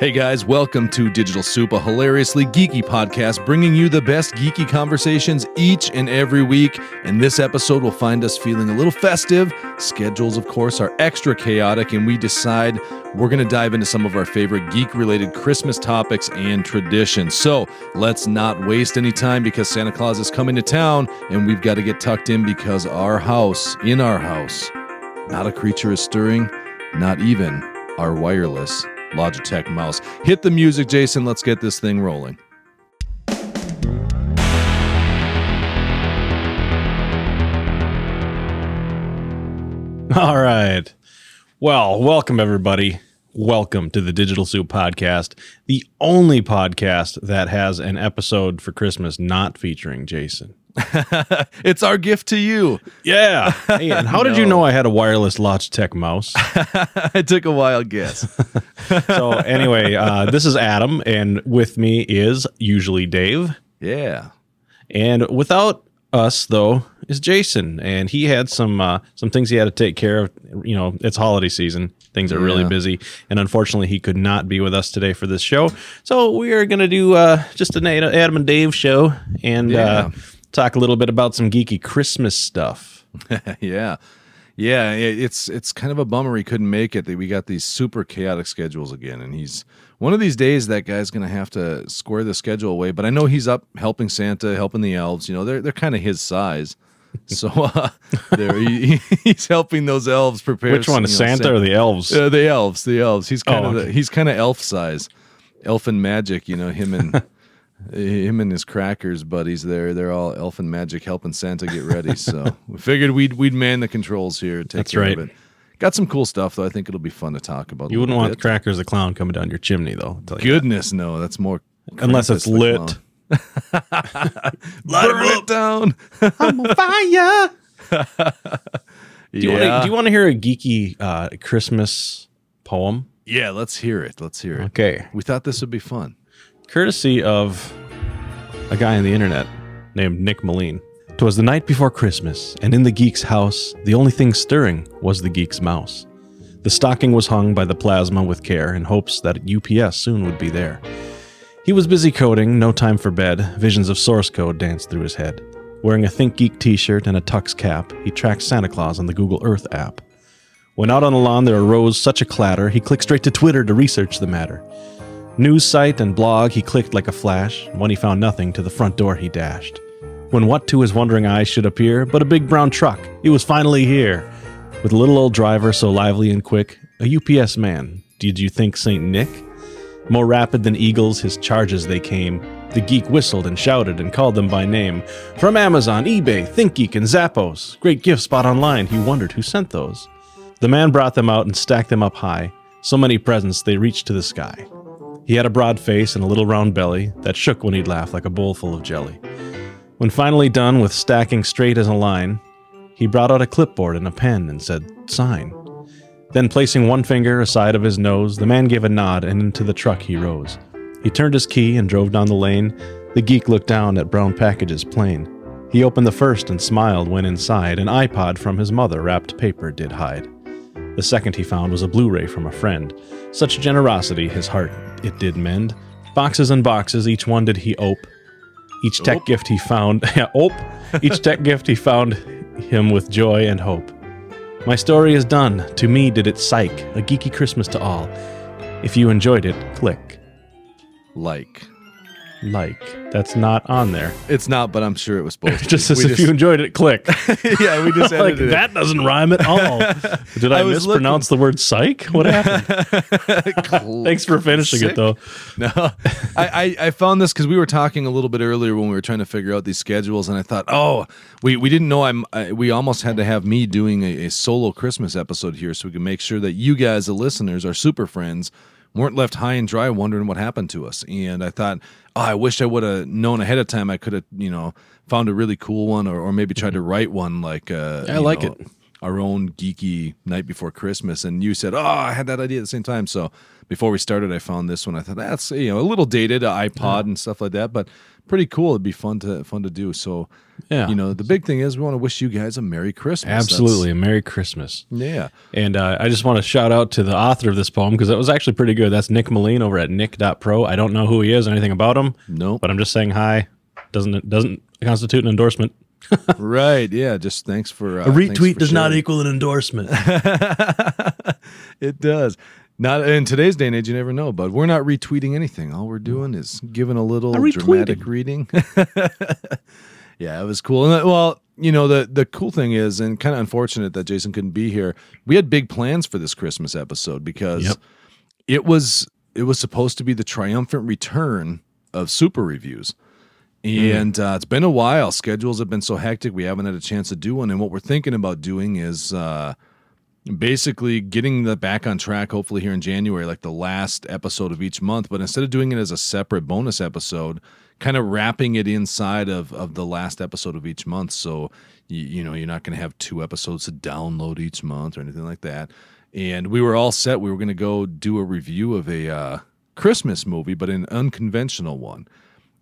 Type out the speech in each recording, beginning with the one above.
Hey guys, welcome to Digital Soup, a hilariously geeky podcast bringing you the best geeky conversations each and every week. And this episode will find us feeling a little festive. Schedules, of course, are extra chaotic, and we decide we're going to dive into some of our favorite geek related Christmas topics and traditions. So let's not waste any time because Santa Claus is coming to town, and we've got to get tucked in because our house, in our house, not a creature is stirring, not even our wireless Logitech mouse. Hit the music, Jason. Let's get this thing rolling. All right. Well, welcome everybody. Welcome to the Digital Soup Podcast, the only podcast that has an episode for Christmas not featuring Jason. it's our gift to you. Yeah. Hey, and how did you know I had a wireless Logitech mouse? I took a wild guess. so, anyway, uh, this is Adam, and with me is usually Dave. Yeah. And without us, though, is Jason, and he had some uh, some things he had to take care of. You know, it's holiday season; things are really busy, and unfortunately, he could not be with us today for this show. So we are going to do uh, just an Adam and Dave show and Yeah. uh, talk a little bit about some geeky Christmas stuff. yeah. Yeah, it's it's kind of a bummer he couldn't make it. That we got these super chaotic schedules again, and he's one of these days that guy's going to have to square the schedule away. But I know he's up helping Santa, helping the elves. You know, they're they're kind of his size, so uh, there he, he's helping those elves prepare. Which one, you know, Santa or the elves? Uh, the elves, the elves. He's kind Oh, of okay. the, he's kind of elf size, elfin magic. You know him and him and his crackers buddies. There, they're all elfin magic helping Santa get ready. So we figured we'd we'd man the controls here. Take That's care right. Of it. Got some cool stuff though. I think it'll be fun to talk about. you wouldn't want bit. Crackers the Clown coming down your chimney, though. I'll tell you Goodness, no. That's more. Unless it's lit. Light it down. I'm on fire. Do you, yeah. want to, do you want to hear a geeky uh, Christmas poem? yeah. Let's hear it. Let's hear it. Okay. We thought this would be fun. Courtesy of a guy on the internet named Nick Moline. Twas the night before Christmas, and in the geek's house, the only thing stirring was the geek's mouse. The stocking was hung by the plasma with care in hopes that UPS soon would be there. He was busy coding, no time for bed. Visions of source code danced through his head. Wearing a Think Geek t shirt and a tux cap, he tracked Santa Claus on the Google Earth app. When out on the lawn there arose such a clatter, he clicked straight to Twitter to research the matter. News site and blog he clicked like a flash. When he found nothing, to the front door he dashed. When what to his wondering eyes should appear but a big brown truck, it was finally here. With a little old driver so lively and quick, a UPS man. Did you think St. Nick? More rapid than eagles, his charges they came. The geek whistled and shouted and called them by name. From Amazon, eBay, ThinkGeek, and Zappos. Great gift spot online, he wondered who sent those. The man brought them out and stacked them up high. So many presents they reached to the sky. He had a broad face and a little round belly that shook when he'd laugh like a bowl full of jelly. When finally done with stacking straight as a line, he brought out a clipboard and a pen and said, Sign. Then, placing one finger aside of his nose, the man gave a nod and into the truck he rose. He turned his key and drove down the lane. The geek looked down at brown packages plain. He opened the first and smiled when inside an iPod from his mother wrapped paper did hide. The second he found was a Blu ray from a friend. Such generosity his heart it did mend. Boxes and boxes, each one did he ope. Each tech gift he found, yeah, ope. Each tech gift he found him with joy and hope. My story is done. To me did it psych, a geeky Christmas to all. If you enjoyed it, click Like like. That's not on there. it's not, but I'm sure it was supposed to. Just We if you enjoyed it, click. yeah, we just like edited it. that doesn't rhyme at all. Did I, I mispronounce the word psych? What happened? Thanks for finishing Sick. it though. No, I, I, I found this because we were talking a little bit earlier when we were trying to figure out these schedules, and I thought, oh, we, we didn't know I'm I, we almost had to have me doing a, a solo Christmas episode here so we can make sure that you guys, the listeners, our super friends, weren't left high and dry wondering what happened to us. And I thought, oh, I wish I would have known ahead of time. I could have, you know, found a really cool one, or, or maybe tried to write one like. Uh, I like know, it. our own geeky night before Christmas, and you said, "Oh, I had that idea at the same time." So before we started, I found this one. I thought that's you know a little dated, iPod and stuff like that, but pretty cool. It'd be fun to fun to do. So Yeah. you know, the big thing is we want to wish you guys a Merry Christmas. That's- Absolutely. A Merry Christmas. yeah. And uh, I just want to shout out to the author of this poem because that was actually pretty good. That's Nick Moline over at nick.pro. I don't know who he is or anything about him, Nope. but I'm just saying hi. Doesn't it doesn't constitute an endorsement. right. Yeah. Just thanks for uh, A retweet for does not equal an endorsement. it does. Not in today's day and age, you never know. But we're not retweeting anything. All we're doing is giving a little dramatic reading. yeah, it was cool. And, uh, well, you know the the cool thing is, and kind of unfortunate that Jason couldn't be here. We had big plans for this Christmas episode because Yep. it was it was supposed to be the triumphant return of super reviews. And uh, it's been a while. Schedules have been so hectic, we haven't had a chance to do one. And what we're thinking about doing is uh, basically getting the back on track hopefully here in January like the last episode of each month. But instead of doing it as a separate bonus episode kind of wrapping it inside of of the last episode of each month. So you, you know you're not going to have two episodes to download each month or anything like that. And we were all set. We were going to go do a review of a uh, Christmas movie but an unconventional one.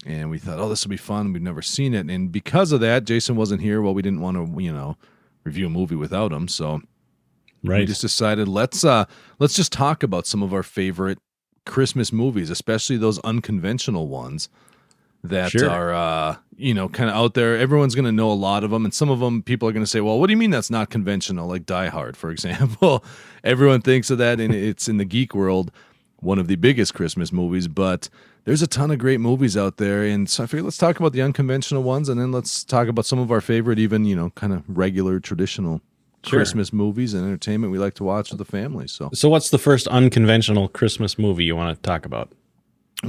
And we thought, oh, this will be fun. We've never seen it, and because of that, Jason wasn't here. Well, we didn't want to, you know, review a movie without him, so we just decided let's uh let's just talk about some of our favorite Christmas movies, especially those unconventional ones that Sure. are uh you know kind of out there. Everyone's going to know a lot of them, and some of them people are going to say, "Well, what do you mean that's not conventional?" Like Die Hard, for example. Everyone thinks of that, and it's in the geek world one of the biggest Christmas movies, but there's a ton of great movies out there. And so I figured let's talk about the unconventional ones and then let's talk about some of our favorite, even, you know, kind of regular traditional Sure. Christmas movies and entertainment we like to watch with the family. So, So, what's the first unconventional Christmas movie you want to talk about?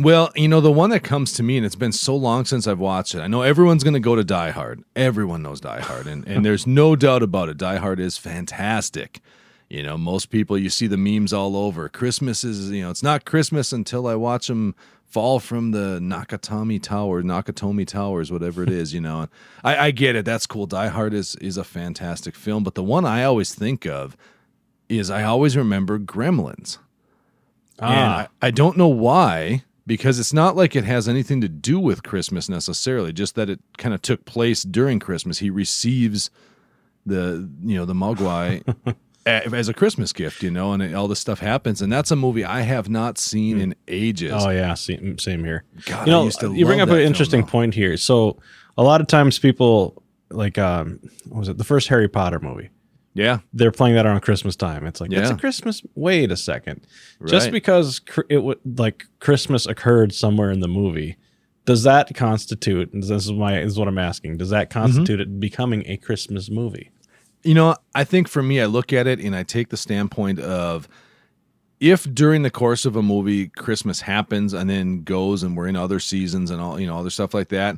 well, you know, the one that comes to me, and it's been so long since I've watched it. I know everyone's going to go to Die Hard. Everyone knows Die Hard, and, and there's no doubt about it. Die Hard is fantastic. You know, most people, you see the memes all over. Christmas is, you know, it's not Christmas until I watch them fall from the Nakatomi Tower, Nakatomi Towers, whatever it is, you know. I, I get it. That's cool. Die Hard is, is a fantastic film. But the one I always think of is I always remember Gremlins. Ah. And I, uh, I don't know why, because it's not like it has anything to do with Christmas necessarily, just that it kind of took place during Christmas. He receives the, you know, the Mogwai as a Christmas gift, you know, and all this stuff happens. And that's a movie I have not seen in ages. Oh yeah, same, same here. God, you know, you bring up an that film, interesting point here. So, a lot of times people like um, what was it the first Harry Potter movie? Yeah. They're playing that around Christmas time. It's like yeah. it's a Christmas. Wait a second, just because it would like Christmas occurred somewhere in the movie, does that constitute? and This is my this is what I'm asking. Does that Mm-hmm. constitute it becoming a Christmas movie? You know, I think for me, I look at it and I take the standpoint of if during the course of a movie Christmas happens and then goes and we're in other seasons and all, you know, other stuff like that,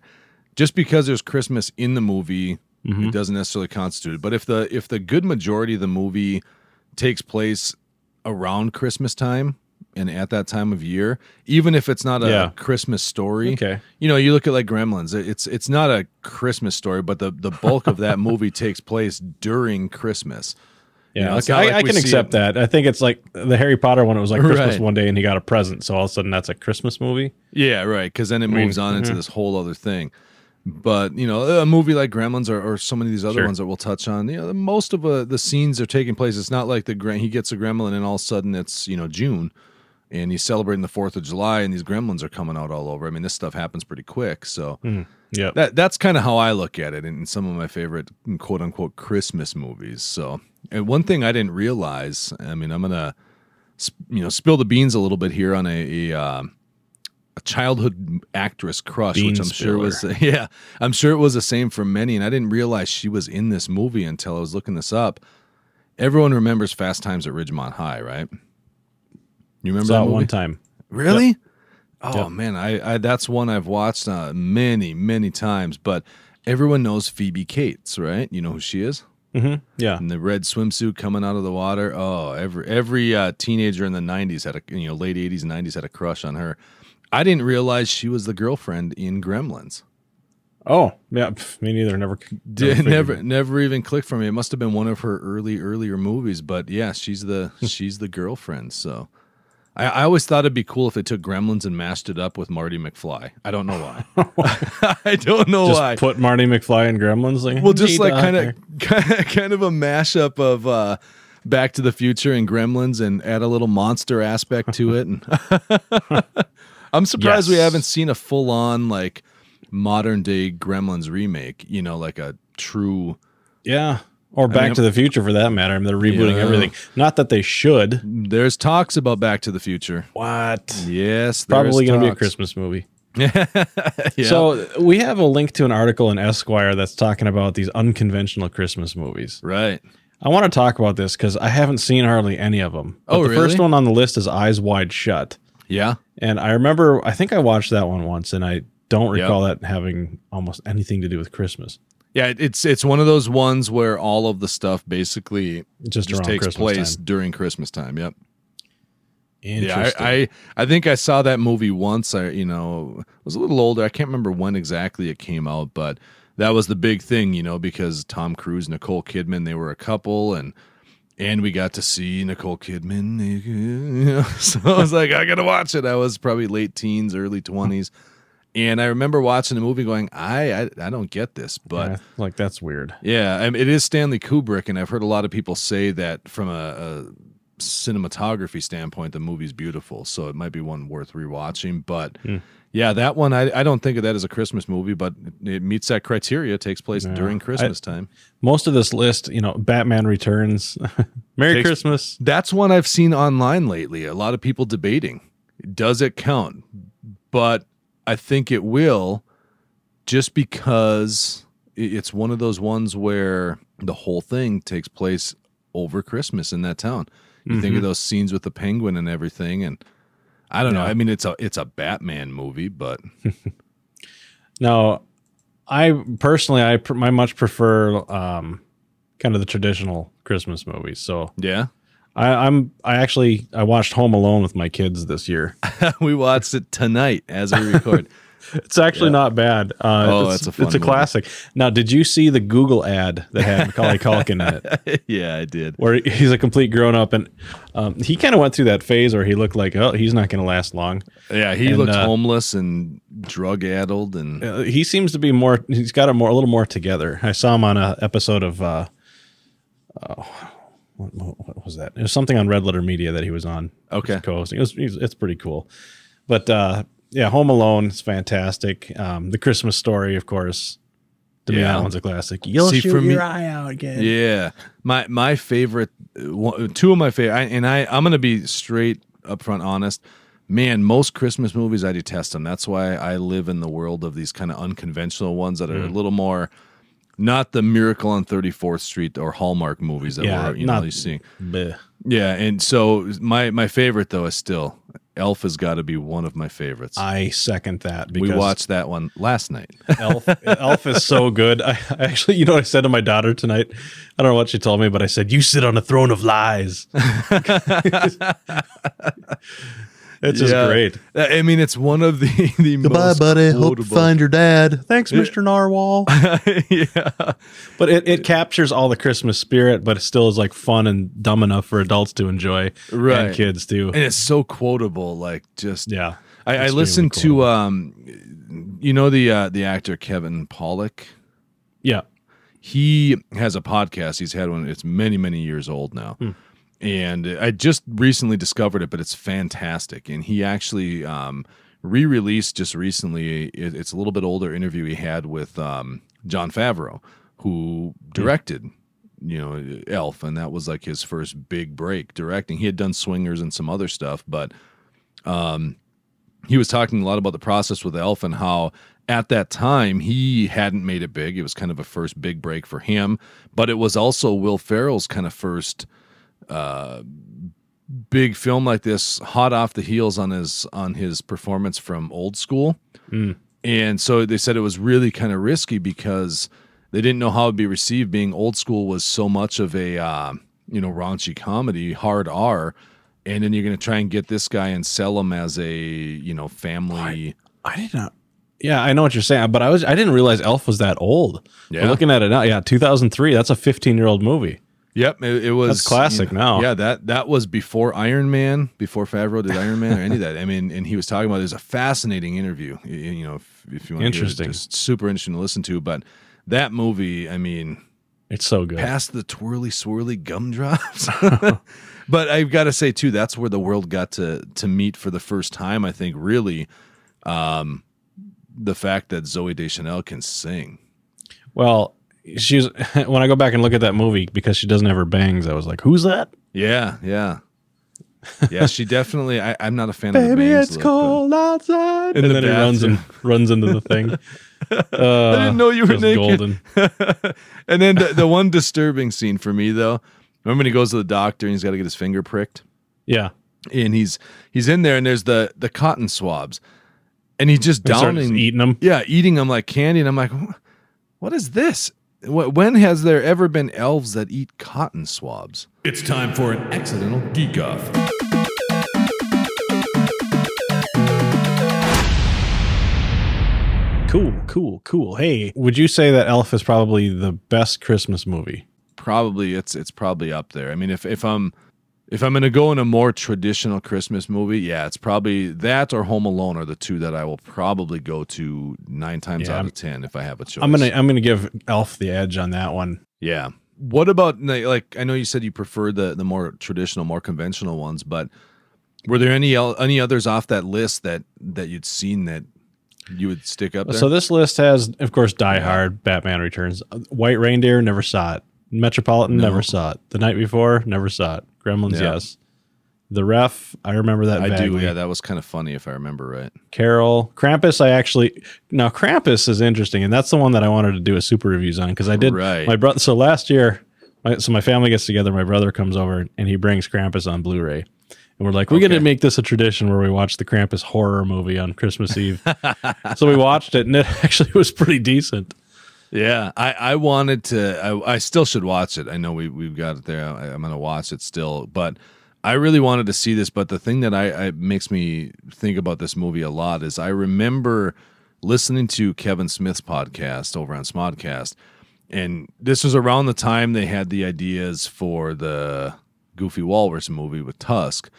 just because there's Christmas in the movie, Mm-hmm. it doesn't necessarily constitute it. But if the if the good majority of the movie takes place around Christmas time and at that time of year, even if it's not a Yeah. Christmas story, Okay. you know, you look at like Gremlins. It's it's not a Christmas story, but the the bulk of that movie takes place during Christmas. You Yeah, know, okay, I, like I can accept it- that. I think it's like the Harry Potter one. It was like Christmas Right. one day, and he got a present, so all of a sudden that's a Christmas movie. Yeah, right. Because then it moves on into mhm. this whole other thing. But you know, a movie like Gremlins or, or so many of these other Sure. ones that we'll touch on, you know, most of uh, the scenes are taking place. It's not like the he gets a gremlin and all of a sudden it's you know June, and he's celebrating the Fourth of July and these gremlins are coming out all over. I mean, this stuff happens pretty quick. So Yeah, that that's kind of how I look at it in some of my favorite quote unquote Christmas movies. So, and one thing I didn't realize, I mean, I'm gonna you know spill the beans a little bit here on a a, um, a childhood actress crush, Bean which I'm sure was yeah, I'm sure it was the same for many, and I didn't realize she was in this movie until I was looking this up. Everyone remembers Fast Times at Ridgemont High, right? You remember saw that one time. Really? Oh Yep. man, I, I that's one I've watched uh, many many times. But everyone knows Phoebe Cates, right? You know who she is? hmm Yeah, and the red swimsuit coming out of the water. Oh, every every uh, teenager in the '90s had a you know late '80s and '90s had a crush on her. I didn't realize she was the girlfriend in Gremlins. Oh, yeah. pff, me neither. Never. Did, never never even clicked for me. It must have been one of her early earlier movies, but yeah, she's the she's the girlfriend. So I, I always thought it'd be cool if they took Gremlins and mashed it up with Marty McFly. I don't know why. I don't know Just why. put Marty McFly and Gremlins. Like, well, just like kind doctor." of kind of a mashup of uh, Back to the Future and Gremlins, and add a little monster aspect to it. And I'm surprised we haven't seen a full on like modern day Gremlins remake. You know, like a true. Yeah. Or Back mean, to the Future for that matter. I mean, they're rebooting Yeah. everything. Not that they should. There's talks about Back to the Future. What? Yes, Probably going to be a. Christmas movie. yeah. So we have a link to an article in Esquire that's talking about these unconventional Christmas movies. right. I want to talk about this because I haven't seen hardly any of them. Oh, but Oh, the first one on the list is Eyes Wide Shut. Yeah. And I remember, I think I watched that one once, and I don't Yep. recall that having almost anything to do with Christmas. Yeah, it's it's one of those ones where all of the stuff basically Just, just takes Christmas place time. during Christmas time. Yep. Yeah, I, I I think I saw that movie once. I you know was a little older. I can't remember when exactly it came out, but that was the big thing, you know, because Tom Cruise, Nicole Kidman, they were a couple, and and we got to see Nicole Kidman. You know, so I was like, I gotta watch it. I was probably late teens, early twenties, and I remember watching the movie, going, I I, I don't get this, but. Yeah, like that's weird. Yeah, I mean, it is Stanley Kubrick, and I've heard a lot of people say that from a, a cinematography standpoint, the movie's beautiful. So it might be one worth rewatching. But Hmm. yeah, that one I, I don't think of that as a Christmas movie, but it, meets that criteria. It takes place Yeah. during Christmas time. Most of this list, you know, Batman Returns, Merry Takes- Christmas. That's one I've seen online lately. A lot of people debating does it count? But I think it will just because it's one of those ones where the whole thing takes place over Christmas in that town. You think of those scenes with the penguin and everything and I don't know. I mean it's a it's a Batman movie, but Now, I personally, I, pr- I much prefer um, kind of the traditional Christmas movies. So yeah. I, I'm, I actually, I watched Home Alone with my kids this year. we watched it tonight as we record. It's actually not bad. Uh, Oh, it's, that's a It's a movie. classic. Now, did you see the Google ad that had Macaulay Culkin in it? yeah, I did. Where he's a complete grown up, and um, he kind of went through that phase where he looked like, oh, he's not going to last long. Yeah, he And, looked uh, homeless and drug addled and Uh, he seems to be more. He's got it more, a little more together. I saw him on a episode of. Uh, oh, what, what what was that? It was something on Red Letter Media that he was on. Okay. co-hosting. It was, it's pretty cool. But uh, yeah, Home Alone is fantastic. Um, the Christmas Story, of course. To me, that one's a classic. You'll See, shoot for me- your eye out again. Yeah, my my favorite, uh, one- two of my favorite, I, and I I'm gonna be straight up front honest. Man, most Christmas movies I detest them. That's why I live in the world of these kind of unconventional ones that are Mm. a little more, not the Miracle on 34th Street or Hallmark movies that Yeah, we're you know not- you seeing. Bleh. Yeah, and so my my favorite though is still Elf has got to be one of my favorites. I second that we watched that one last night. Elf. Elf is so good. I, I actually, you know, what I said to my daughter tonight. I don't know what she told me, but I said, "You sit on a throne of lies." it's just Yeah. great. I mean, it's one of the the Goodbye, most buddy. Hope to find your dad. Thanks, Mr. Narwhal. yeah. but it, it captures all the Christmas spirit, but it still is like fun and dumb enough for adults to enjoy Right. and kids too. and it's so quotable like just Yeah. i, I Extremely listened to um you know the uh the actor Kevin Pollak Yeah. he has a podcast he's had one it's many many years old now and i just recently discovered it but it's fantastic. And he actually um re-released just recently it, it's a little bit older interview he had with um Jon Favreau who directed you know elf. And that was like his first big break directing. He had done swingers and some other stuff but um he was talking a lot about the process with elf and how at that time he hadn't made it big. It was kind of a first big break for him. But it was also will ferrell's kind of first uh big film like this hot off the heels on his on his performance from old school Mm. and so they said it was really kind of risky because they didn't know how it'd be received being old school was so much of a uh, you know raunchy comedy hard r and then you're going to try and get this guy and sell him as a you know family I did not. Yeah, I know what you're saying, but I was I didn't realize Elf was that old. Yeah. looking at it now. Yeah, 2003. That's a 15 year old movie. Yep, it, it was That's classic you know, now. Yeah, that that was before Iron Man, before Favreau did Iron Man or any of that. I mean, and he was talking about it was a fascinating interview. y- You know, if, if you want to Interesting. just super interesting to listen to. But that movie, I mean, It's so good. past the twirly swirly gumdrops. but I've got to say too, that's where the world got to to meet for the first time. I think really, um, the fact that Zooey Deschanel can sing. Well, she's when I go back and look at that movie because she doesn't have her bangs. I was like, "Who's that?" Yeah, yeah, yeah. She definitely. I, I'm not a fan of the bangs look, but- outside. In and the then he runs and runs into the thing. Uh, I didn't know you were naked. and then the, the one disturbing scene for me though, remember when he goes to the doctor and he's got to get his finger pricked, Yeah, and he's he's in there and there's the the cotton swabs, and he's just downing, eating them. yeah, eating them like candy, and I'm like, what is this? Wh- When has there ever been elves that eat cotton swabs? It's time for an accidental geek off. Cool, cool, cool. Hey, would you say that Elf is probably the best Christmas movie? Probably it's it's probably up there. I mean, if if I'm if I'm gonna go in a more traditional Christmas movie, yeah, it's probably that or Home Alone are the two that I will probably go to nine times Yeah, out of ten if I have a choice. I'm gonna I'm gonna give Elf the edge on that one. Yeah. What about like I know you said you prefer the the more traditional, more conventional ones, but were there any any others off that list that that you'd seen that you would stick up there? So this list has, of course, Die Hard, Batman Returns, White Reindeer, never saw it. Metropolitan, No. never saw it. The Night Before, never saw it. Gremlins, Yeah. yes. The Ref, I remember that. I do. Yeah, that was kind of funny if I remember right. Carol, Krampus. I actually now Krampus is interesting, and that's the one that I wanted to do a super reviews on because I did Right. my brother. So last year, my, so my family gets together. My brother comes over and he brings Krampus on Blu-ray, and we're like, we're Okay. gonna make this a tradition where we watch the Krampus horror movie on Christmas Eve. so we watched it, and it actually was pretty decent. Yeah, I, I wanted to. I, I still should watch it. I know we we've got it there. I, I'm going to watch it still, but I really wanted to see this. But the thing that I, I makes me think about this movie a lot is I remember listening to Kevin Smith's podcast over on Smodcast, and this was around the time they had the ideas for the Goofy Walrus movie with Tusk,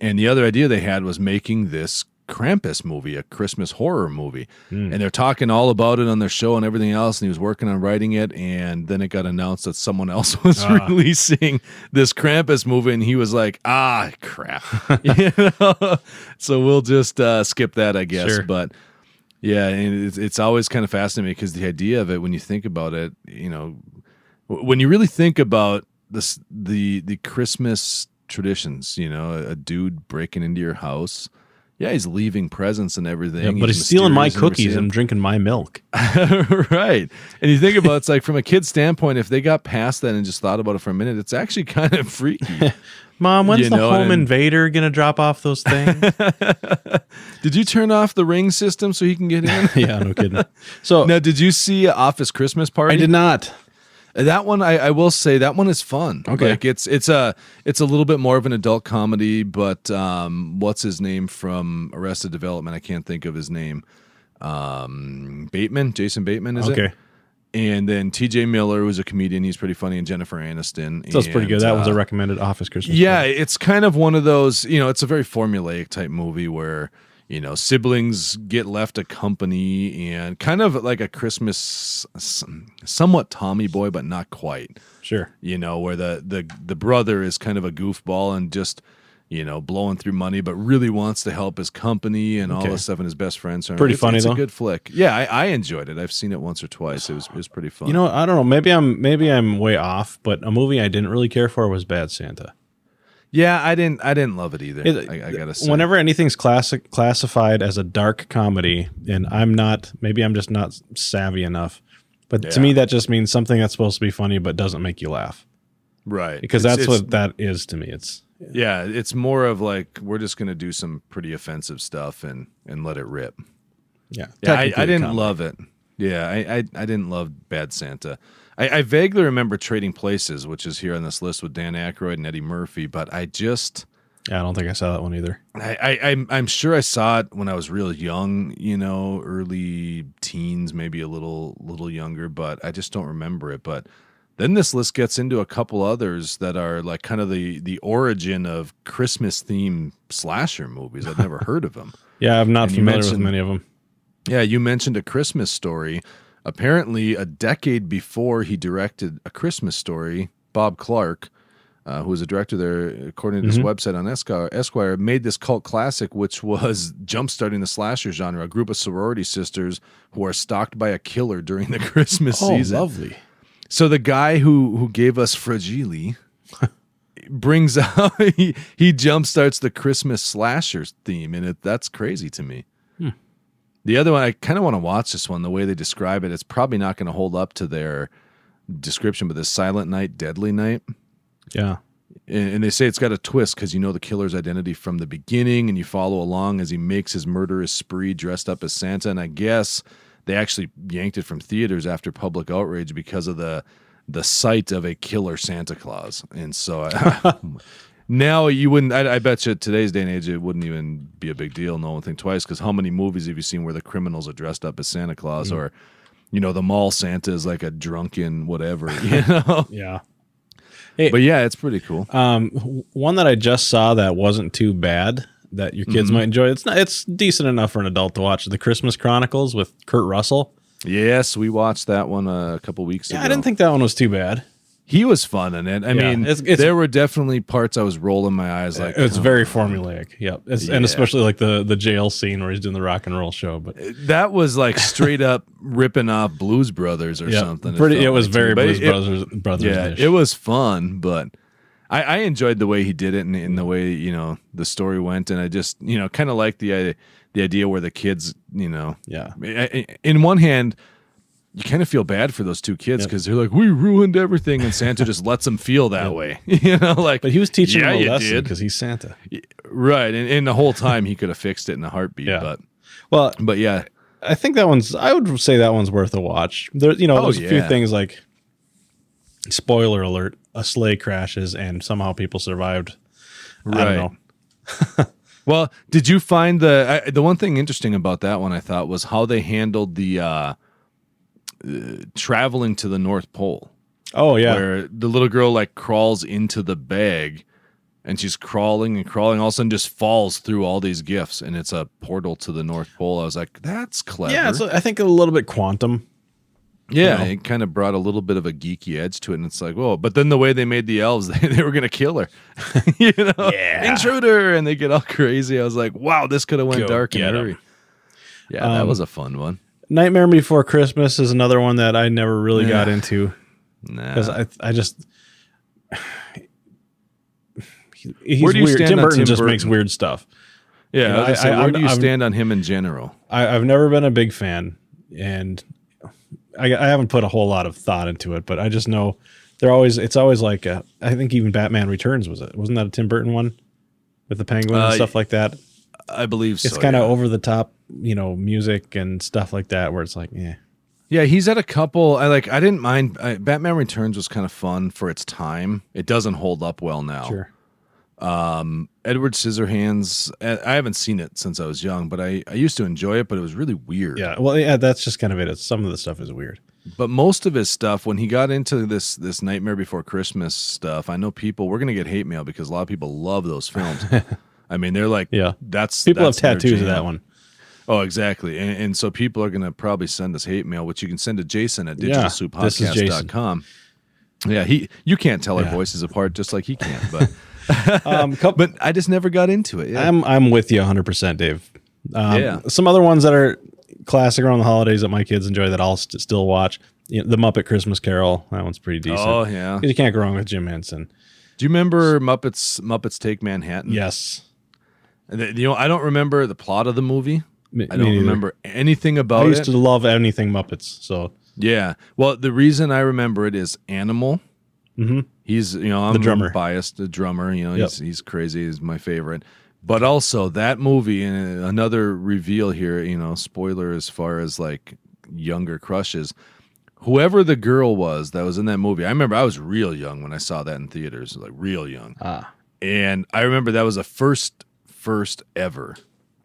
and the other idea they had was making this Krampus movie, a Christmas horror movie. And they're talking all about it on their show and everything else. And he was working on writing it. And then it got announced that someone else was Ah. releasing this Krampus movie. And he was like, ah, crap. you know? So we'll just uh, skip that, I guess. Sure. But yeah, and it's, it's always kind of fascinating because the idea of it, when you think about it, you know, when you really think about this, the the Christmas traditions, you know, a dude breaking into your house. Yeah, he's leaving presents and everything. Yeah, but he's stealing my mysterious and never cookies and drinking my milk. right. And you think about it, it's like from a kid's standpoint, if they got past that and just thought about it for a minute, it's actually kind of freaky. Mom, when's You the know, home and- invader gonna drop off those things? did you turn off the ring system so he can get in? yeah, no kidding. So now, did you see Office Christmas Party? I did not. That one, I, I will say, that one is fun. Okay. like it's it's a it's a little bit more of an adult comedy, but um, what's his name from Arrested Development? I can't think of his name. Um, Bateman, Jason Bateman, is it? Okay, And then T.J. Miller, who's a comedian, he's pretty funny, and Jennifer Aniston. so that's pretty good. That was uh, a recommended Office Christmas. yeah, party. it's kind of one of those, you know, it's a very formulaic type movie where, you know, siblings get left a company and kind of like a Christmas, somewhat Tommy boy, but not quite, sure. you know, where the, the, the brother is kind of a goofball and just, you know, blowing through money, but really wants to help his company and all this stuff. And his best friends are Pretty it's, funny, It's though. a good flick. Yeah, I, I enjoyed it. I've seen it once or twice. It was it was pretty fun. You know, I don't know. Maybe I'm maybe I'm way off, but a movie I didn't really care for was Bad Santa. Yeah, I didn't I didn't love it either. It- I, I gotta say. Whenever anything's classic classified as a dark comedy, and I'm not, maybe I'm just not savvy enough. But to me, that just means something that's supposed to be funny but doesn't make you laugh. right Because It's- that's it's- what that is to me. It's Yeah, it's more of like we're just gonna do some pretty offensive stuff and and let it rip. yeah. Yeah, I, I didn't comedy. love it. Yeah, I, I I didn't love Bad Santa. I, I vaguely remember Trading Places, which is here on this list with Dan Aykroyd and Eddie Murphy, but I just Yeah, I don't think I saw that one either. I, I I'm I'm sure I saw it when I was real young, you know, early teens, maybe a little little younger, but I just don't remember it. But Then this list gets into a couple others that are like kind of the the origin of Christmas theme slasher movies. I've never heard of them. Yeah, I'm not And familiar with many of them. Yeah, you mentioned a Christmas story. Apparently, a decade before he directed a Christmas story, Bob Clark, uh, who was a director there, according to this website on Esquire, Esquire, made this cult classic, which was jumpstarting the slasher genre. A group of sorority sisters who are stalked by a killer during the Christmas season. Oh, lovely. So the guy who who gave us Fragile brings out he, he jumpstarts the Christmas slashers theme, and it that's crazy to me. The other one, I kind of want to watch this one. The way they describe it, it's probably not going to hold up to their description. But the Silent Night, Deadly Night, Yeah. and, and they say it's got a twist because you know the killer's identity from the beginning, and you follow along as he makes his murderous spree dressed up as Santa. And I guess they actually yanked it from theaters after public outrage because of the the sight of a killer Santa Claus. And so now you wouldn't. I, I bet you today's day and age it wouldn't even be a big deal. No one think twice because how many movies have you seen where the criminals are dressed up as Santa Claus or you know the mall Santa is like a drunken whatever, you know. Yeah. but yeah, it's pretty cool. Um, one that I just saw that wasn't too bad that your kids might enjoy. It's not. It's decent enough for an adult to watch. The Christmas Chronicles with Kurt Russell. Yes, we watched that one a couple weeks Yeah, ago. I didn't think that one was too bad. He was fun in it. I Yeah, mean, it's- it's- there were definitely parts I was rolling my eyes like. It's "Come very on." formulaic. Yep. It's, Yeah. And especially like the the jail scene where he's doing the rock and roll show. But That was like straight up ripping off Blues Brothers or yeah, something. pretty. It felt was like very me. But Blues it- Brothers Brothers. Yeah, it was fun, but I, I enjoyed the way he did it and, and the way you know the story went, and I just you know kind of like the the idea where the kids you know Yeah. I- I- in one hand. You kind of feel bad for those two kids because they're like, we ruined everything, and Santa just lets them feel that way, you know. Like, But he was teaching yeah, them a lesson because he's Santa. right, and, and the whole time he could have fixed it in a heartbeat, Yeah. but Well, but yeah, I think that one's. I would say that one's worth a watch. There, you know, Oh, there's a few things like. Spoiler alert: A sleigh crashes and somehow people survived. I Right. don't know. Well, did you find the I, the one thing interesting about that one? I thought was how they handled the uh, uh, traveling to the North Pole, Oh yeah, where the little girl like crawls into the bag, and she's crawling and crawling. All of a sudden, just falls through all these gifts, and it's a portal to the North Pole. I was like, that's clever. yeah. It's, I think a little bit quantum. yeah. you know. It kind of brought a little bit of a geeky edge to it, and it's like, whoa. But then the way they made the elves, they, they were gonna kill her, you know, Yeah. intruder, and they get all crazy. I was like, wow, this could have went Go dark and hurry. Yeah, that Um, was a fun one. Nightmare Before Christmas is another one that I never really got into because Nah. I I just. he- He's Where do you weird. stand Tim Burton Tim just makes weird stuff. yeah, you know, I I- say, I- where I'm- do you I'm- stand on him in general? I, I've never been a big fan, and I, I haven't put a whole lot of thought into it. But I just know they're always. It's always like a, I think even Batman Returns was it? Wasn't that a Tim Burton one with the penguin Uh, and stuff like that? I believe so. It's kind of yeah. over the top, you know, music and stuff like that, where it's like, yeah, Yeah, he's had a couple. I like. I didn't mind. I, Batman Returns was kind of fun for its time. It doesn't hold up well now. sure, Edward Scissorhands. eh, I haven't seen it since I was young, but I, I used to enjoy it. But it was really weird. yeah. Well, yeah, that's just kind of it. It's, some of the stuff is weird. But most of his stuff, when he got into this this Nightmare Before Christmas stuff, I know people. We're gonna get hate mail because a lot of people love those films. I mean, they're like, Yeah. that's People that's have tattoos of that one. Oh, exactly. And, and so people are going to probably send us hate mail, which you can send to Jason at Yeah, this is Jason. digitalsouppodcast.com. Yeah, he you can't tell our Yeah. voices apart just like he can, but Um, couple, but I just never got into it. Yeah. I'm I'm with you 100, percent Dave. Um, Yeah. Some other ones that are classic around the holidays that my kids enjoy that I'll st- still watch. You know, the Muppet Christmas Carol. That one's pretty decent. oh yeah. you can't go wrong with Jim Henson. Do you remember Muppets Muppets Take Manhattan? Yes. And the- you know, I don't remember the plot of the movie. Me- I don't remember anything about it. I used it. to love anything Muppets. So Yeah. Well, the reason I remember it is Animal. Mhm. He's you know I'm The drummer. biased. The drummer, you know, Yep. he's he's crazy. He's my favorite. But also that movie and another reveal here. You know, spoiler as far as like younger crushes. Whoever the girl was that was in that movie, I remember I was real young when I saw that in theaters, like real young. ah, And I remember that was the first, first ever,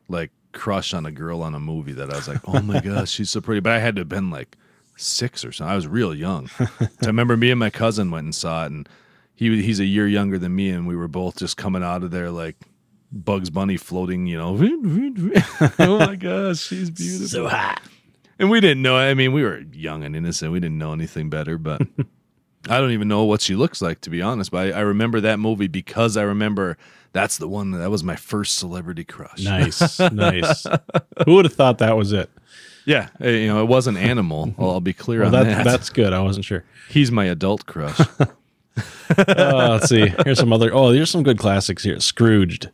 like crush on a girl on a movie that I was like, oh my gosh, she's so pretty. But I had to have been like six or something. I was real young. I remember me and my cousin went and saw it, and he he's a year younger than me, and we were both just coming out of there like Bugs Bunny floating. You know, oh my gosh, she's beautiful. So hot. And we didn't know. I mean, we were young and innocent. We didn't know anything better, but I don't even know what she looks like, to be honest. But I, I remember that movie because I remember that's the one that was my first celebrity crush. Nice, nice. Who would have thought that was it? Yeah, uh, you know, it was an Animal. Well, I'll be clear Well, on that, that. that's good. I wasn't sure. He's my adult crush. Uh, let's see. Here's some other. Oh, there's some good classics here. Scrooged.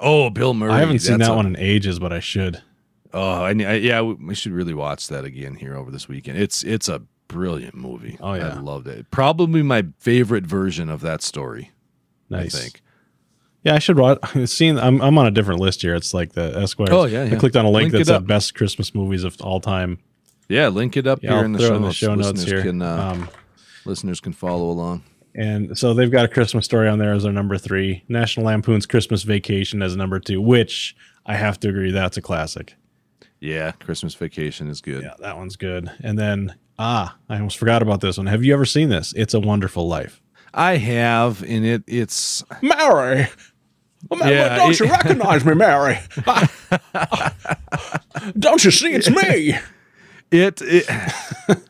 oh, Bill Murray. I haven't seen That's that a- one in ages, but I should. Oh, I, I, yeah, we we should really watch that again here over this weekend. It's it's a brilliant movie. Oh, yeah. I loved it. Probably my favorite version of that story. Nice. I think. Yeah, I should watch. Seen. I'm I'm on a different list here. It's like the Esquire. Oh, yeah, I clicked on a link, Link that said best Christmas movies of all time. Yeah, link it up Yeah, here in the show in the notes. show notes listeners here. Can, uh, Um, listeners can follow along. And so they've got a Christmas story on there as their number three. National Lampoon's Christmas Vacation as number two, which I have to agree that's a classic. Yeah, Christmas Vacation is good. Yeah, that one's good. And then ah, I almost forgot about this one. Have you ever seen this? It's a Wonderful Life. I have, and it it's Mary. Well, Yeah, don't it- you recognize me, Mary? don't you see it's me? it. it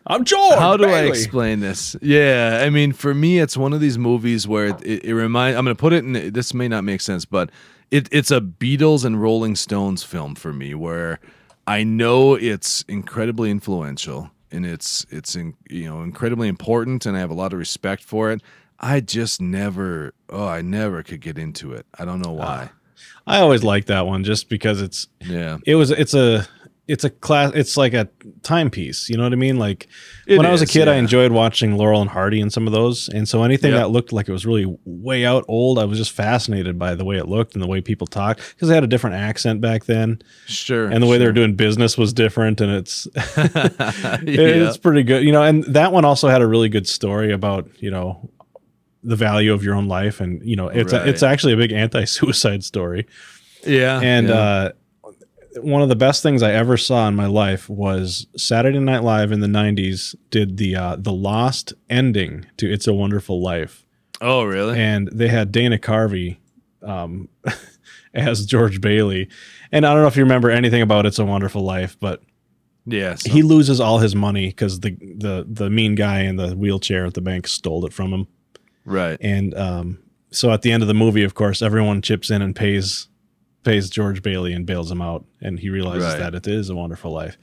I'm George. how do I explain this? Yeah, I mean, for me, it's one of these movies where it, it, it reminds. I'm going to put it in. This may not make sense, but it it's a Beatles and Rolling Stones film for me, where I know it's incredibly influential and it's it's in, you know incredibly important, and I have a lot of respect for it. I just never, oh, I never could get into it. I don't know why. Ah, I always like that one just because it's yeah, it was it's a it's a class it's like a timepiece you know what i mean like It when i was a kid i enjoyed watching laurel and hardy and some of those and so anything Yep. that looked like it was really way out old i was just fascinated by the way it looked and the way people talked because they had a different accent back then sure. and the way they were doing business was different and it's yeah. it's pretty good you know and that one also had a really good story about you know the value of your own life and you know it's a, it's actually a big anti-suicide story yeah, and yeah. uh, one of the best things I ever saw in my life was Saturday Night Live in the '90s did the uh, the lost ending to "It's a Wonderful Life," oh, really? and they had Dana Carvey um, as George Bailey. And I don't know if you remember anything about "It's a Wonderful Life," but yes. he loses all his money because the the the mean guy in the wheelchair at the bank stole it from him. Right. And um, so at the end of the movie, of course, everyone chips in and pays pays George Bailey and bails him out, and he realizes Right. that it is a wonderful life.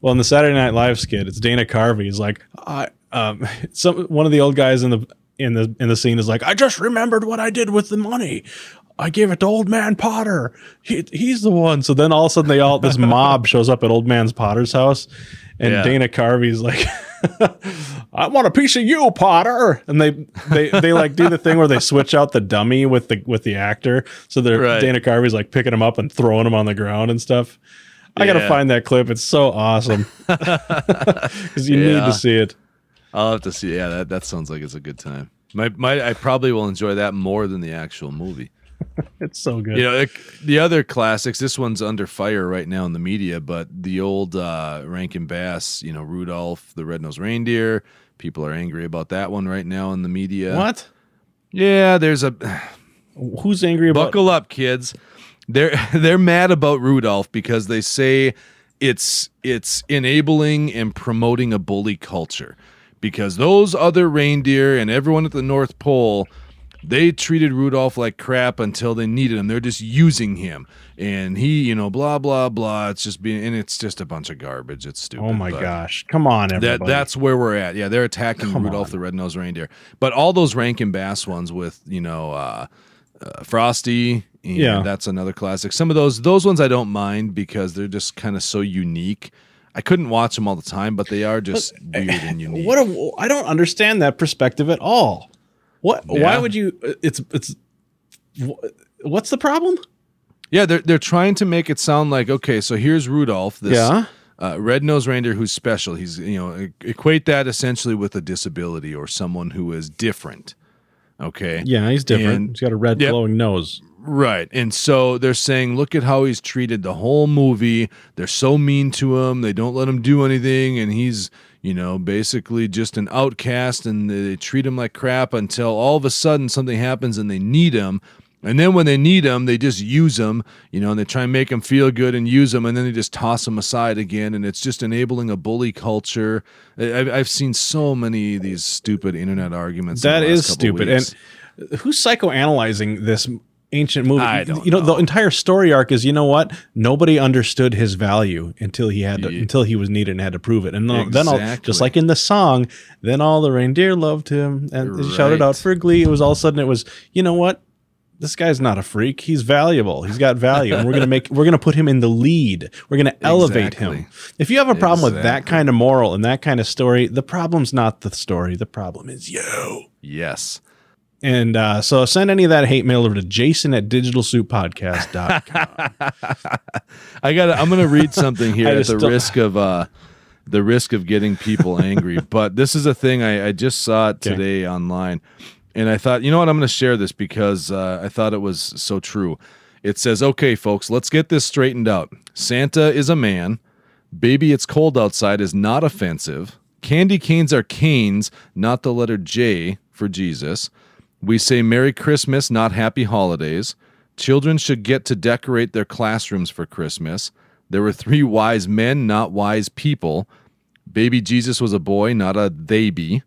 Well, in the Saturday Night Live skit, it's Dana Carvey. He's like, I, um, some one of the old guys in the in the in the scene is like, I just remembered what I did with the money. I gave it to Old Man Potter. He, he's the one. So then all of a sudden, they all this mob shows up at Old Man Potter's house, and Yeah. Dana Carvey's like, I want a piece of you, Potter. And they they they like do the thing where they switch out the dummy with the with the actor. So they're Right. Dana Carvey's like picking him up and throwing him on the ground and stuff. I gotta find that clip. It's so awesome because you need to see it. I'll have to see. Yeah, that, that sounds like it's a good time. My, my, I probably will enjoy that more than the actual movie. It's so good. You know, it, the other classics. This one's under fire right now in the media, but the old uh, Rankin Bass, you know, Rudolph the Red-Nosed Reindeer. People are angry about that one right now in the media. what? Yeah, there's a Who's angry about? buckle up, kids. They're they're mad about Rudolph because they say it's it's enabling and promoting a bully culture. Because those other reindeer and everyone at the North Pole, they treated Rudolph like crap until they needed him. They're just using him, and he, you know, blah blah blah. It's just being, and it's just a bunch of garbage. It's stupid. Oh my gosh! Come on, everybody. that that's where we're at. Yeah, they're attacking Come Rudolph on. the Red-Nosed Reindeer. But all those Rankin Bass ones with you know uh, uh, Frosty, and Yeah. that's another classic. Some of those those ones I don't mind because they're just kind of so unique. I couldn't watch them all the time, but they are just weird and unique. What a, I don't understand that perspective at all. What? Why would you? It's it's. wh- What's the problem? yeah, they're they're trying to make it sound like okay, so here's Rudolph, this Yeah. uh, red-nosed reindeer who's special. He's you know equate that essentially with a disability or someone who is different. Okay. Yeah, he's different. And- he's got a red Yep. glowing nose. Right. And so they're saying, look at how he's treated the whole movie. They're so mean to him. They don't let him do anything. And he's, you know, basically just an outcast and they treat him like crap until all of a sudden something happens and they need him. And then when they need him, they just use him, you know, and they try and make him feel good and use him, and then they just toss him aside again. And it's just enabling a bully culture. I- I've, I've seen so many of these stupid internet arguments. That is stupid. And who's psychoanalyzing this ancient movie? I don't you know, the entire story arc is you know what? Nobody understood his value until he had to, Yeah. until he was needed and had to prove it. And then- then all just like in the song, then all the reindeer loved him and they shouted out for glee. It was all of a sudden it was, you know what? This guy's not a freak. He's valuable. He's got value, and we're gonna make we're gonna put him in the lead. We're gonna elevate him. If you have a problem with that kind of moral and that kind of story, the problem's not the story. The problem is you. yes. And uh, so send any of that hate mail over to jason at digitalsouppodcast.com. I got. I'm going to read something here at the don't- risk of uh, the risk of getting people angry. but this is a thing I, I just saw it Okay. today online, and I thought, you know what, I'm going to share this because uh, I thought it was so true. It says, "Okay, folks, let's get this straightened out. Santa is a man. Baby, it's cold outside is not offensive. Candy canes are canes, not the letter J for Jesus. We say Merry Christmas, not Happy Holidays. Children should get to decorate their classrooms for Christmas. There were three wise men, not wise people. Baby Jesus was a boy, not a they be,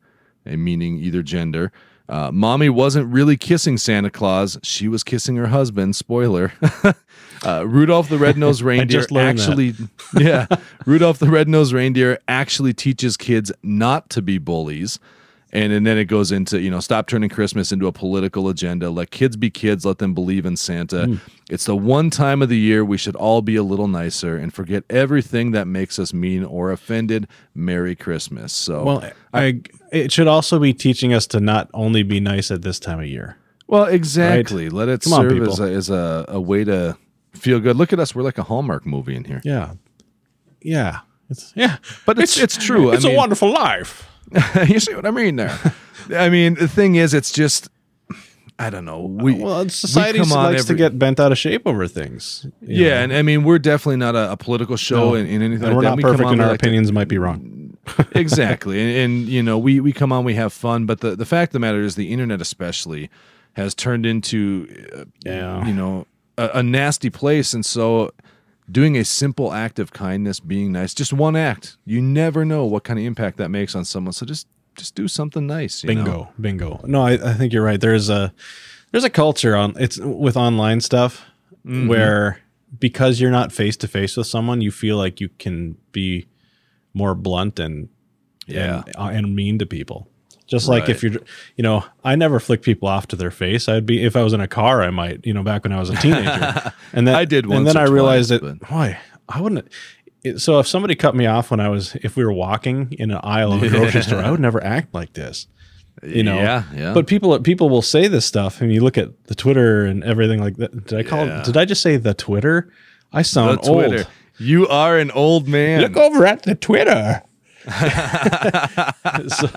meaning either gender. Uh, mommy wasn't really kissing Santa Claus. She was kissing her husband. Spoiler. uh, Rudolph the Red-Nosed Reindeer actually, yeah, Rudolph the Red-Nosed Reindeer actually teaches kids not to be bullies. And, and then it goes into, you know, stop turning Christmas into a political agenda. Let kids be kids. Let them believe in Santa. Hmm. It's the one time of the year we should all be a little nicer and forget everything that makes us mean or offended. Merry Christmas. So, well, I it should also be teaching us to not only be nice at this time of year. well, exactly. Let it Come on, serve as, people. a, as a, a way to feel good. Look at us. We're like a Hallmark movie in here. Yeah. Yeah. It's yeah. But it's, it's, true. It's I a mean, wonderful life. you see what I mean there? I mean, the thing is, it's just, I don't know. We, Well, society on likes to get bent out of shape over things. Yeah, know. and I mean, we're definitely not a, a political show No. in, in anything and like we're that. not We come perfect, on, and our like opinions might be wrong. exactly and, and you know we we come on we have fun but the the fact of the matter is the internet especially has turned into uh, Yeah. you know a, a nasty place and so doing a simple act of kindness being nice just one act you never know what kind of impact that makes on someone so just just do something nice you bingo know? bingo no I, I think you're right there's a there's a culture on it's with online stuff Mm-hmm. where because you're not face to face with someone you feel like you can be more blunt and Yeah. and, uh, and mean to people just like if you're you know i never flick people off to their face. I'd be if i was in a car i might you know back when i was a teenager. And then I did once and then i realized twice, that but- boy i wouldn't it- so if somebody cut me off when i was if we were walking in an aisle of a grocery store i would never act like this you know? Yeah yeah. But people people will say this stuff and you look at the twitter and everything like that. Did i call Yeah. it did i just say the twitter? I the sound twitter. old. You are an old man. Look over at the twitter so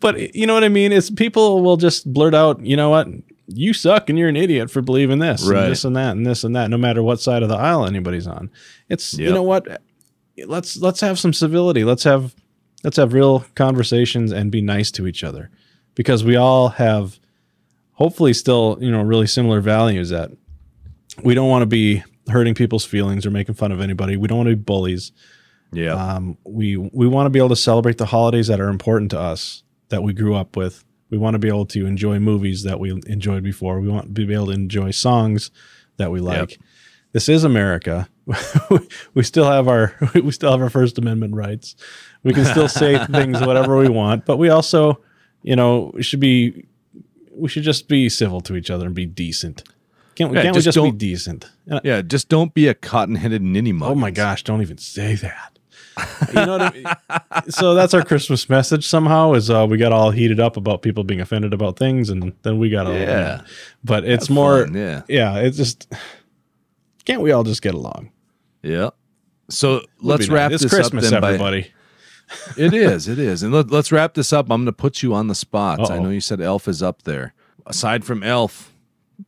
but you know what i mean? It's people will just blurt out you know what? You suck and you're an idiot for believing this Right. and this and that and this and that no matter what side of the aisle anybody's on. It's you know what? Let's let's have some civility. Let's have let's have real conversations and be nice to each other because we all have hopefully still you know really similar values that we don't want to be hurting people's feelings or making fun of anybody. We don't want to be bullies yeah um, we we want to be able to celebrate the holidays that are important to us that we grew up with. We want to be able to enjoy movies that we enjoyed before. We want to be able to enjoy songs that we like. This is America. we still have our we still have our First Amendment rights. We can still say things whatever we want, but we also, you know, we should be we should just be civil to each other and be decent. Can't, we Yeah, can't we just just be decent? Yeah just don't be a cotton-headed ninny mug Oh my gosh, don't even say that. You know what I mean? so that's our Christmas message somehow is uh, we got all heated up about people being offended about things and then we got all Yeah. But it's Have more fun, yeah. yeah, it's just can't we all just get along? yeah so Would let's nice. wrap it's this Christmas, up then by, everybody. It is. It is. And let, let's wrap this up. I'm going to put you on the spot. I Uh-oh. know you said Elf is up there. Aside from Elf,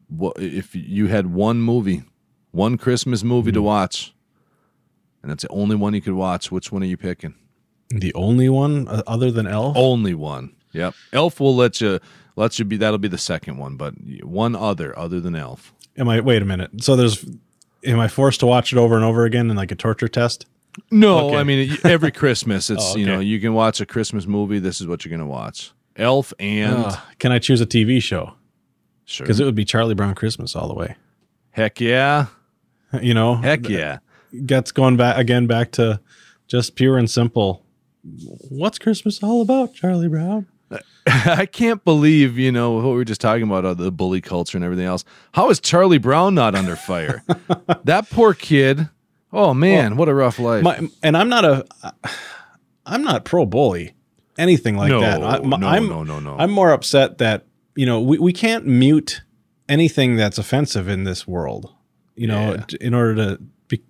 what if you had one movie, one Christmas movie Hmm. to watch, and that's the only one you could watch? Which one are you picking? The only one uh, other than Elf. Only one. Yep. Elf will let you let you be. That'll be the second one, but one other other than Elf. Am I? Wait a minute. So there's. Am I forced to watch it over and over again in like a torture test? No, Okay. I mean every Christmas. It's Oh, you know you can watch a Christmas movie. This is what you're gonna watch. Elf and Ugh. can I choose a TV show? sure. Because it would be Charlie Brown Christmas all the way. Heck yeah. You know, Heck yeah. Gets going back again back to just pure and simple. What's Christmas all about, Charlie Brown? I can't believe, you know, what we were just talking about, uh, the bully culture and everything else. How is Charlie Brown not under fire? that poor kid. Oh man, what a rough life. My, and I'm not a, I'm not pro bully, anything like no, that. I, no, I'm, no, no, no. I'm more upset that you know we, we can't mute anything that's offensive in this world. You know, Yeah. in order to be,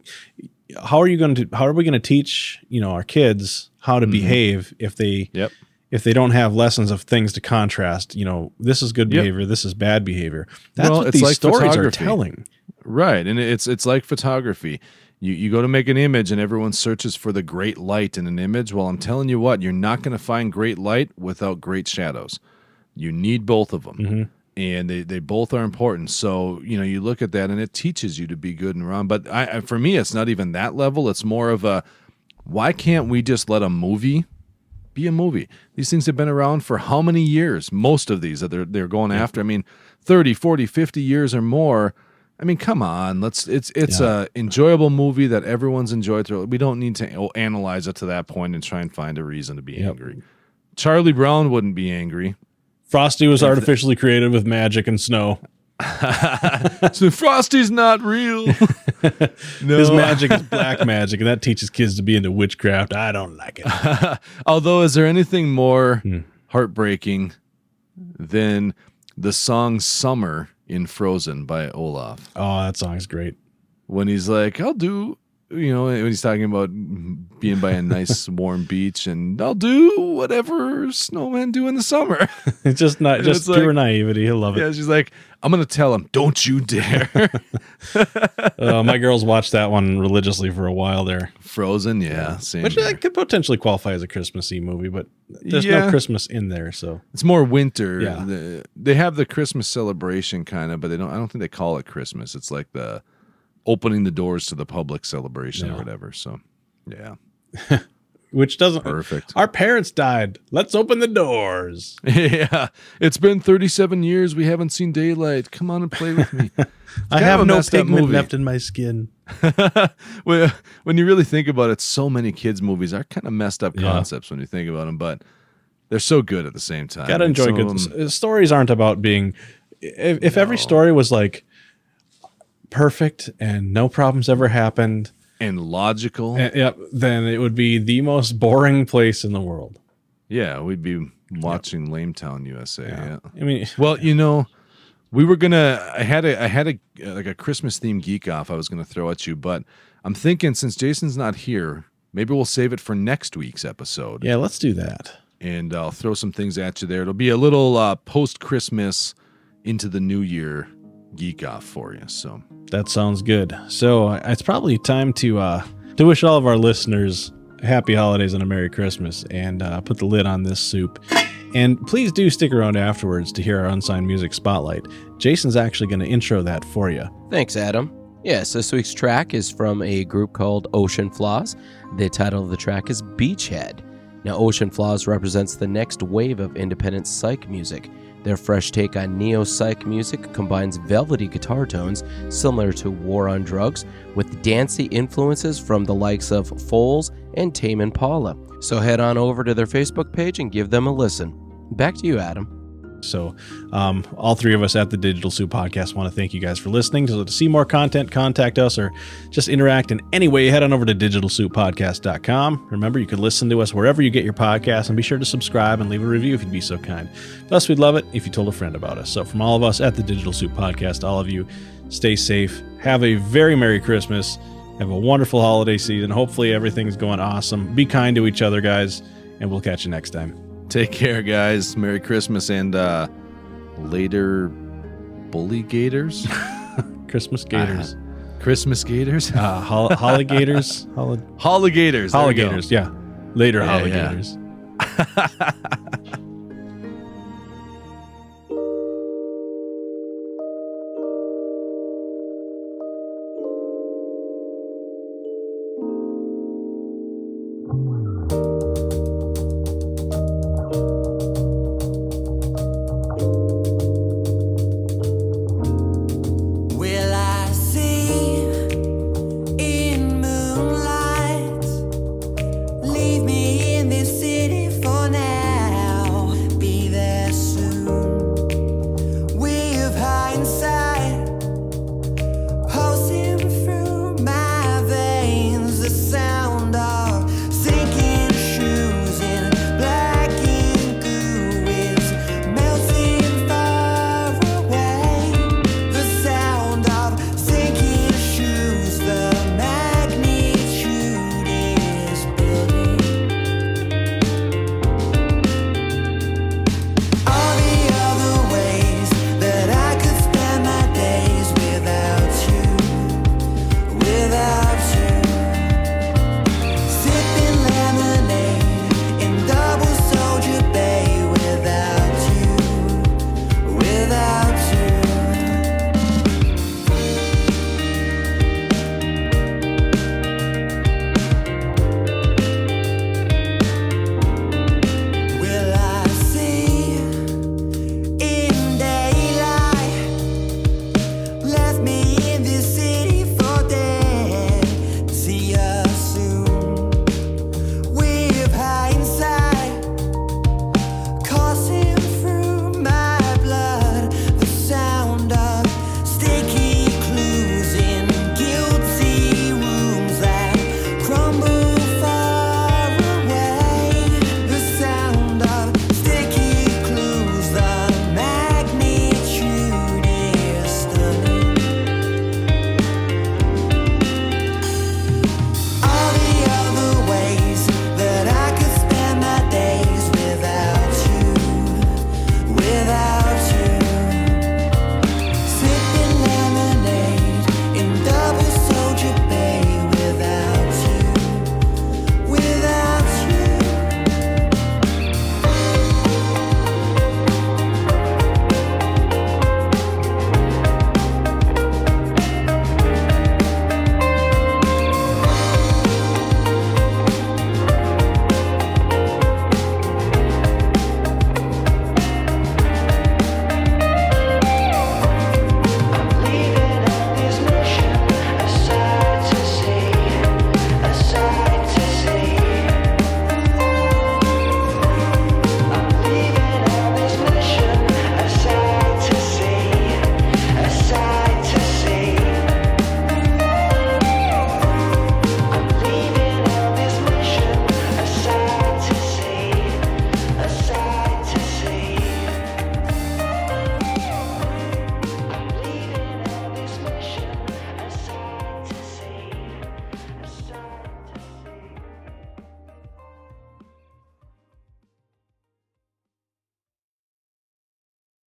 how are you going to how are we going to teach you know our kids how to behave if they yep. if they don't have lessons of things to contrast? You know, this is good Yep. behavior, this is bad behavior. That's Well, what these like stories are telling. Right, and it's it's like photography. You you go to make an image, and everyone searches for the great light in an image. Well, I'm telling you what, you're not going to find great light without great shadows. You need both of them, Mm-hmm. And they they both are important. So you know you look at that, and it teaches you to be good and wrong. But I, for me, it's not even that level. It's more of a why can't we just let a movie be a movie. These things have been around for how many years? Most of these that they're they're going after. I mean, 30, 40, 50 years or more. I mean, come on. Let's it's it's Yeah. a enjoyable movie that everyone's enjoyed through. We don't need to analyze it to that point and try and find a reason to be Yep. angry. Charlie Brown wouldn't be angry. Frosty was artificially created with magic and snow. so Frosty's not real. no, His magic is black magic, and that teaches kids to be into witchcraft. I don't like it. Although, is there anything more Hmm. heartbreaking than the song "Summer" in Frozen by Olaf? Oh, that song's great. when he's like, I'll do, you know, when he's talking about being by a nice warm beach and I'll do whatever snowmen do in the summer. It's just not And just it's like- pure naivety. I love it. yeah, she's like, I'm going to tell him, don't you dare. Uh, my girls watched that one religiously for a while there, Frozen, yeah, same. which uh, could potentially qualify as a Christmassy movie, but there's Yeah. no Christmas in there. So It's more winter. Yeah. The- they have the Christmas celebration kind of, but they don't. I don't think they call it Christmas. It's like the opening the doors to the public celebration or whatever. So, yeah, which doesn't. perfect. Our parents died. Let's open the doors. yeah, it's been 37 years. We haven't seen daylight. Come on and play with me. I have no pigment left in my skin. when, when you really think about it, so many kids' movies are kind of messed up Yeah. concepts when you think about them, but they're so good at the same time. Gotta enjoy good them- stories. Aren't about being. If, if every story was like perfect and no problems ever happened, and logical. uh, yep, then it would be the most boring place in the world. yeah, we'd be watching Lame Town USA. Yeah. I mean, Well, you know, we were gonna. I had a. I had a like a Christmas themed geek off. I was gonna throw at you, but I'm thinking since Jason's not here, maybe we'll save it for next week's episode. yeah, let's do that. and I'll throw some things at you there. It'll be a little uh, post Christmas into the new year geek off for you. So That sounds good. So uh, it's probably time to uh, to wish all of our listeners happy holidays and a Merry Christmas, and uh, put the lid on this soup. And please do stick around afterwards to hear our unsigned music spotlight. Jason's actually going to intro that for you. Thanks, Adam. Yes, this week's track is from a group called Ocean Flaws. The title of the track is Beachhead. Now, Ocean Flaws represents the next wave of independent psych music. Their fresh take on neo psych music combines velvety guitar tones similar to War on Drugs with dancey influences from the likes of Foals and Tame Impala. So head on over to their Facebook page and give them a listen. Back to you, Adam. So, um, all three of us at the Digital Soup Podcast want to thank you guys for listening. So, to see more content, contact us or just interact in any way, head on over to digitalsouppodcast.com. Remember, you can listen to us wherever you get your podcasts and be sure to subscribe and leave a review if you'd be so kind. Plus, we'd love it if you told a friend about us. So, from all of us at the Digital Soup Podcast, all of you, stay safe. Have a very Merry Christmas. Have a wonderful holiday season. Hopefully, everything's going awesome. Be kind to each other, guys, and we'll catch you next time. Take care, guys. Merry Christmas and uh, later bully gators, Christmas gators, Christmas gators, uh, hol- holligators, Holli- holligators. there we go. holligators. Yeah, later Yeah, yeah. holligators.